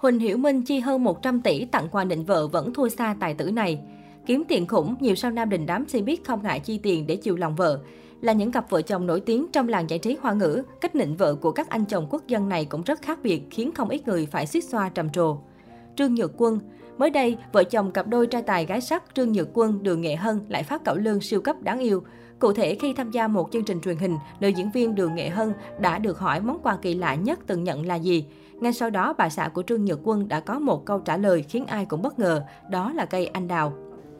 Huỳnh Hiểu Minh chi hơn 100 tỷ tặng quà định vợ vẫn thua xa tài tử này. Kiếm tiền khủng, nhiều sao nam đình đám si biết không ngại chi tiền để chiều lòng vợ. Là những cặp vợ chồng nổi tiếng trong làng giải trí hoa ngữ, cách nịnh vợ của các anh chồng quốc dân này cũng rất khác biệt, khiến không ít người phải suýt xoa trầm trồ. Trương Nhược Quân Mới đây, vợ chồng cặp đôi trai tài gái sắc Trương Nhược Quân, Đường Nghệ Hân lại phát cẩu lương siêu cấp đáng yêu. Cụ thể, khi tham gia một chương trình truyền hình, nữ diễn viên Đường Nghệ Hân đã được hỏi món quà kỳ lạ nhất từng nhận là gì. Ngay sau đó, bà xã của Trương Nhược Quân đã có một câu trả lời khiến ai cũng bất ngờ, đó là cây anh đào.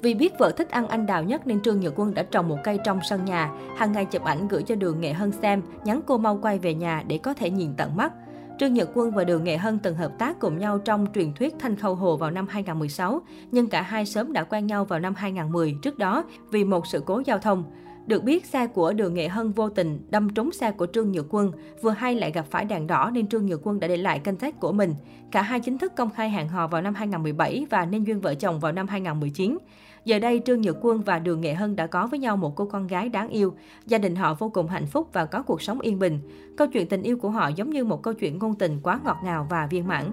Vì biết vợ thích ăn anh đào nhất nên Trương Nhược Quân đã trồng một cây trong sân nhà. Hàng ngày chụp ảnh gửi cho Đường Nghệ Hân xem, nhắn cô mau quay về nhà để có thể nhìn tận mắt. Trương Nhật Quân và Đường Nghệ Hân từng hợp tác cùng nhau trong truyền thuyết Thanh Khâu Hồ vào năm 2016, nhưng cả hai sớm đã quen nhau vào năm 2010 trước đó vì một sự cố giao thông. Được biết, xe của Đường Nghệ Hân vô tình đâm trúng xe của Trương Nhược Quân. Vừa hay lại gặp phải đèn đỏ nên Trương Nhược Quân đã để lại kênh thách của mình. Cả hai chính thức công khai hẹn hò vào năm 2017 và nên duyên vợ chồng vào năm 2019. Giờ đây, Trương Nhược Quân và Đường Nghệ Hân đã có với nhau một cô con gái đáng yêu. Gia đình họ vô cùng hạnh phúc và có cuộc sống yên bình. Câu chuyện tình yêu của họ giống như một câu chuyện ngôn tình quá ngọt ngào và viên mãn.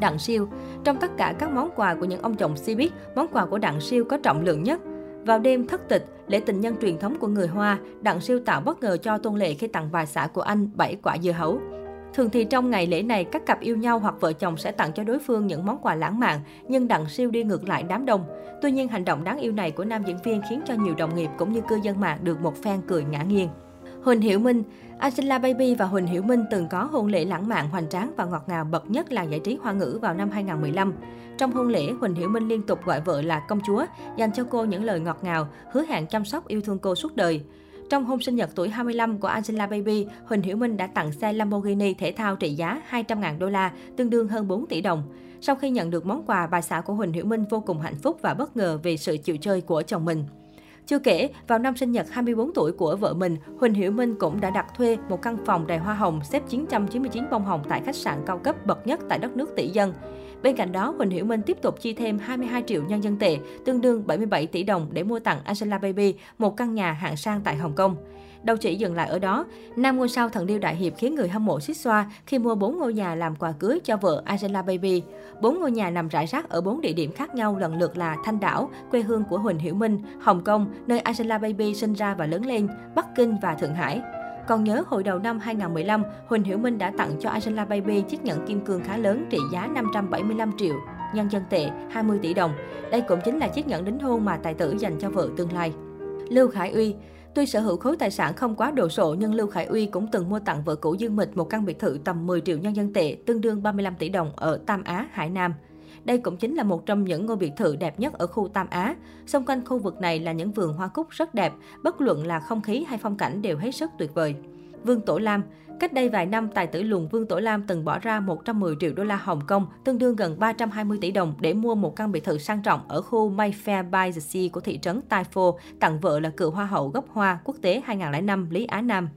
Đặng Siêu Trong tất cả các món quà của những ông chồng si biết, món quà của Đặng Siêu có trọng lượng nhất. Vào đêm thất tịch, lễ tình nhân truyền thống của người Hoa, Đặng Siêu tạo bất ngờ cho Tôn Lệ khi tặng bà xã của anh 7 quả dưa hấu. Thường thì trong ngày lễ này, các cặp yêu nhau hoặc vợ chồng sẽ tặng cho đối phương những món quà lãng mạn, nhưng Đặng Siêu đi ngược lại đám đông. Tuy nhiên, hành động đáng yêu này của nam diễn viên khiến cho nhiều đồng nghiệp cũng như cư dân mạng được một phen cười ngã nghiêng. Huỳnh Hiểu Minh Angela Baby và Huỳnh Hiểu Minh từng có hôn lễ lãng mạn hoành tráng và ngọt ngào bậc nhất làng giải trí hoa ngữ vào năm 2015. Trong hôn lễ, Huỳnh Hiểu Minh liên tục gọi vợ là công chúa, dành cho cô những lời ngọt ngào, hứa hẹn chăm sóc yêu thương cô suốt đời. Trong hôm sinh nhật tuổi 25 của Angela Baby, Huỳnh Hiểu Minh đã tặng xe Lamborghini thể thao trị giá 200.000 đô la, tương đương hơn 4 tỷ đồng. Sau khi nhận được món quà, bà xã của Huỳnh Hiểu Minh vô cùng hạnh phúc và bất ngờ về sự chịu chơi của chồng mình. Chưa kể, vào năm sinh nhật 24 tuổi của vợ mình, Huỳnh Hiểu Minh cũng đã đặt thuê một căn phòng đầy hoa hồng xếp 999 bông hồng tại khách sạn cao cấp bậc nhất tại đất nước tỷ dân. Bên cạnh đó, Huỳnh Hiểu Minh tiếp tục chi thêm 22 triệu nhân dân tệ, tương đương 77 tỷ đồng để mua tặng Angela Baby một căn nhà hạng sang tại Hồng Kông. Đâu chỉ dừng lại ở đó, nam ngôi sao thần điêu đại hiệp khiến người hâm mộ xích xoa khi mua 4 ngôi nhà làm quà cưới cho vợ Angela Baby. 4 ngôi nhà nằm rải rác ở 4 địa điểm khác nhau lần lượt là Thanh Đảo, quê hương của Huỳnh Hiểu Minh, Hồng Kông, nơi Angela Baby sinh ra và lớn lên, Bắc Kinh và Thượng Hải. Còn nhớ hồi đầu năm 2015, Huỳnh Hiểu Minh đã tặng cho Angela Baby chiếc nhẫn kim cương khá lớn trị giá 575 triệu nhân dân tệ 20 tỷ đồng. Đây cũng chính là chiếc nhẫn đính hôn mà tài tử dành cho vợ tương lai. Lưu Khải Uy Tuy sở hữu khối tài sản không quá đồ sộ nhưng Lưu Khải Uy cũng từng mua tặng vợ cũ Dương Mịch một căn biệt thự tầm 10 triệu nhân dân tệ, tương đương 35 tỷ đồng ở Tam Á, Hải Nam. Đây cũng chính là một trong những ngôi biệt thự đẹp nhất ở khu Tam Á. Xung quanh khu vực này là những vườn hoa cúc rất đẹp, bất luận là không khí hay phong cảnh đều hết sức tuyệt vời. Vương Tổ Lam Cách đây vài năm, tài tử lùn Vương Tổ Lam từng bỏ ra 110 triệu đô la Hồng Kông, tương đương gần 320 tỷ đồng để mua một căn biệt thự sang trọng ở khu Mayfair by the Sea của thị trấn Tai Fo, tặng vợ là cựu hoa hậu gốc hoa quốc tế 2005 Lý Á Nam.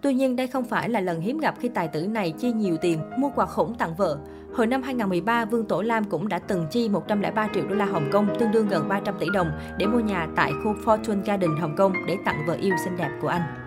Tuy nhiên, đây không phải là lần hiếm gặp khi tài tử này chi nhiều tiền mua quà khủng tặng vợ. Hồi năm 2013, Vương Tổ Lam cũng đã từng chi 103 triệu đô la Hồng Kông, tương đương gần 300 tỷ đồng để mua nhà tại khu Fortune Garden Hồng Kông để tặng vợ yêu xinh đẹp của anh.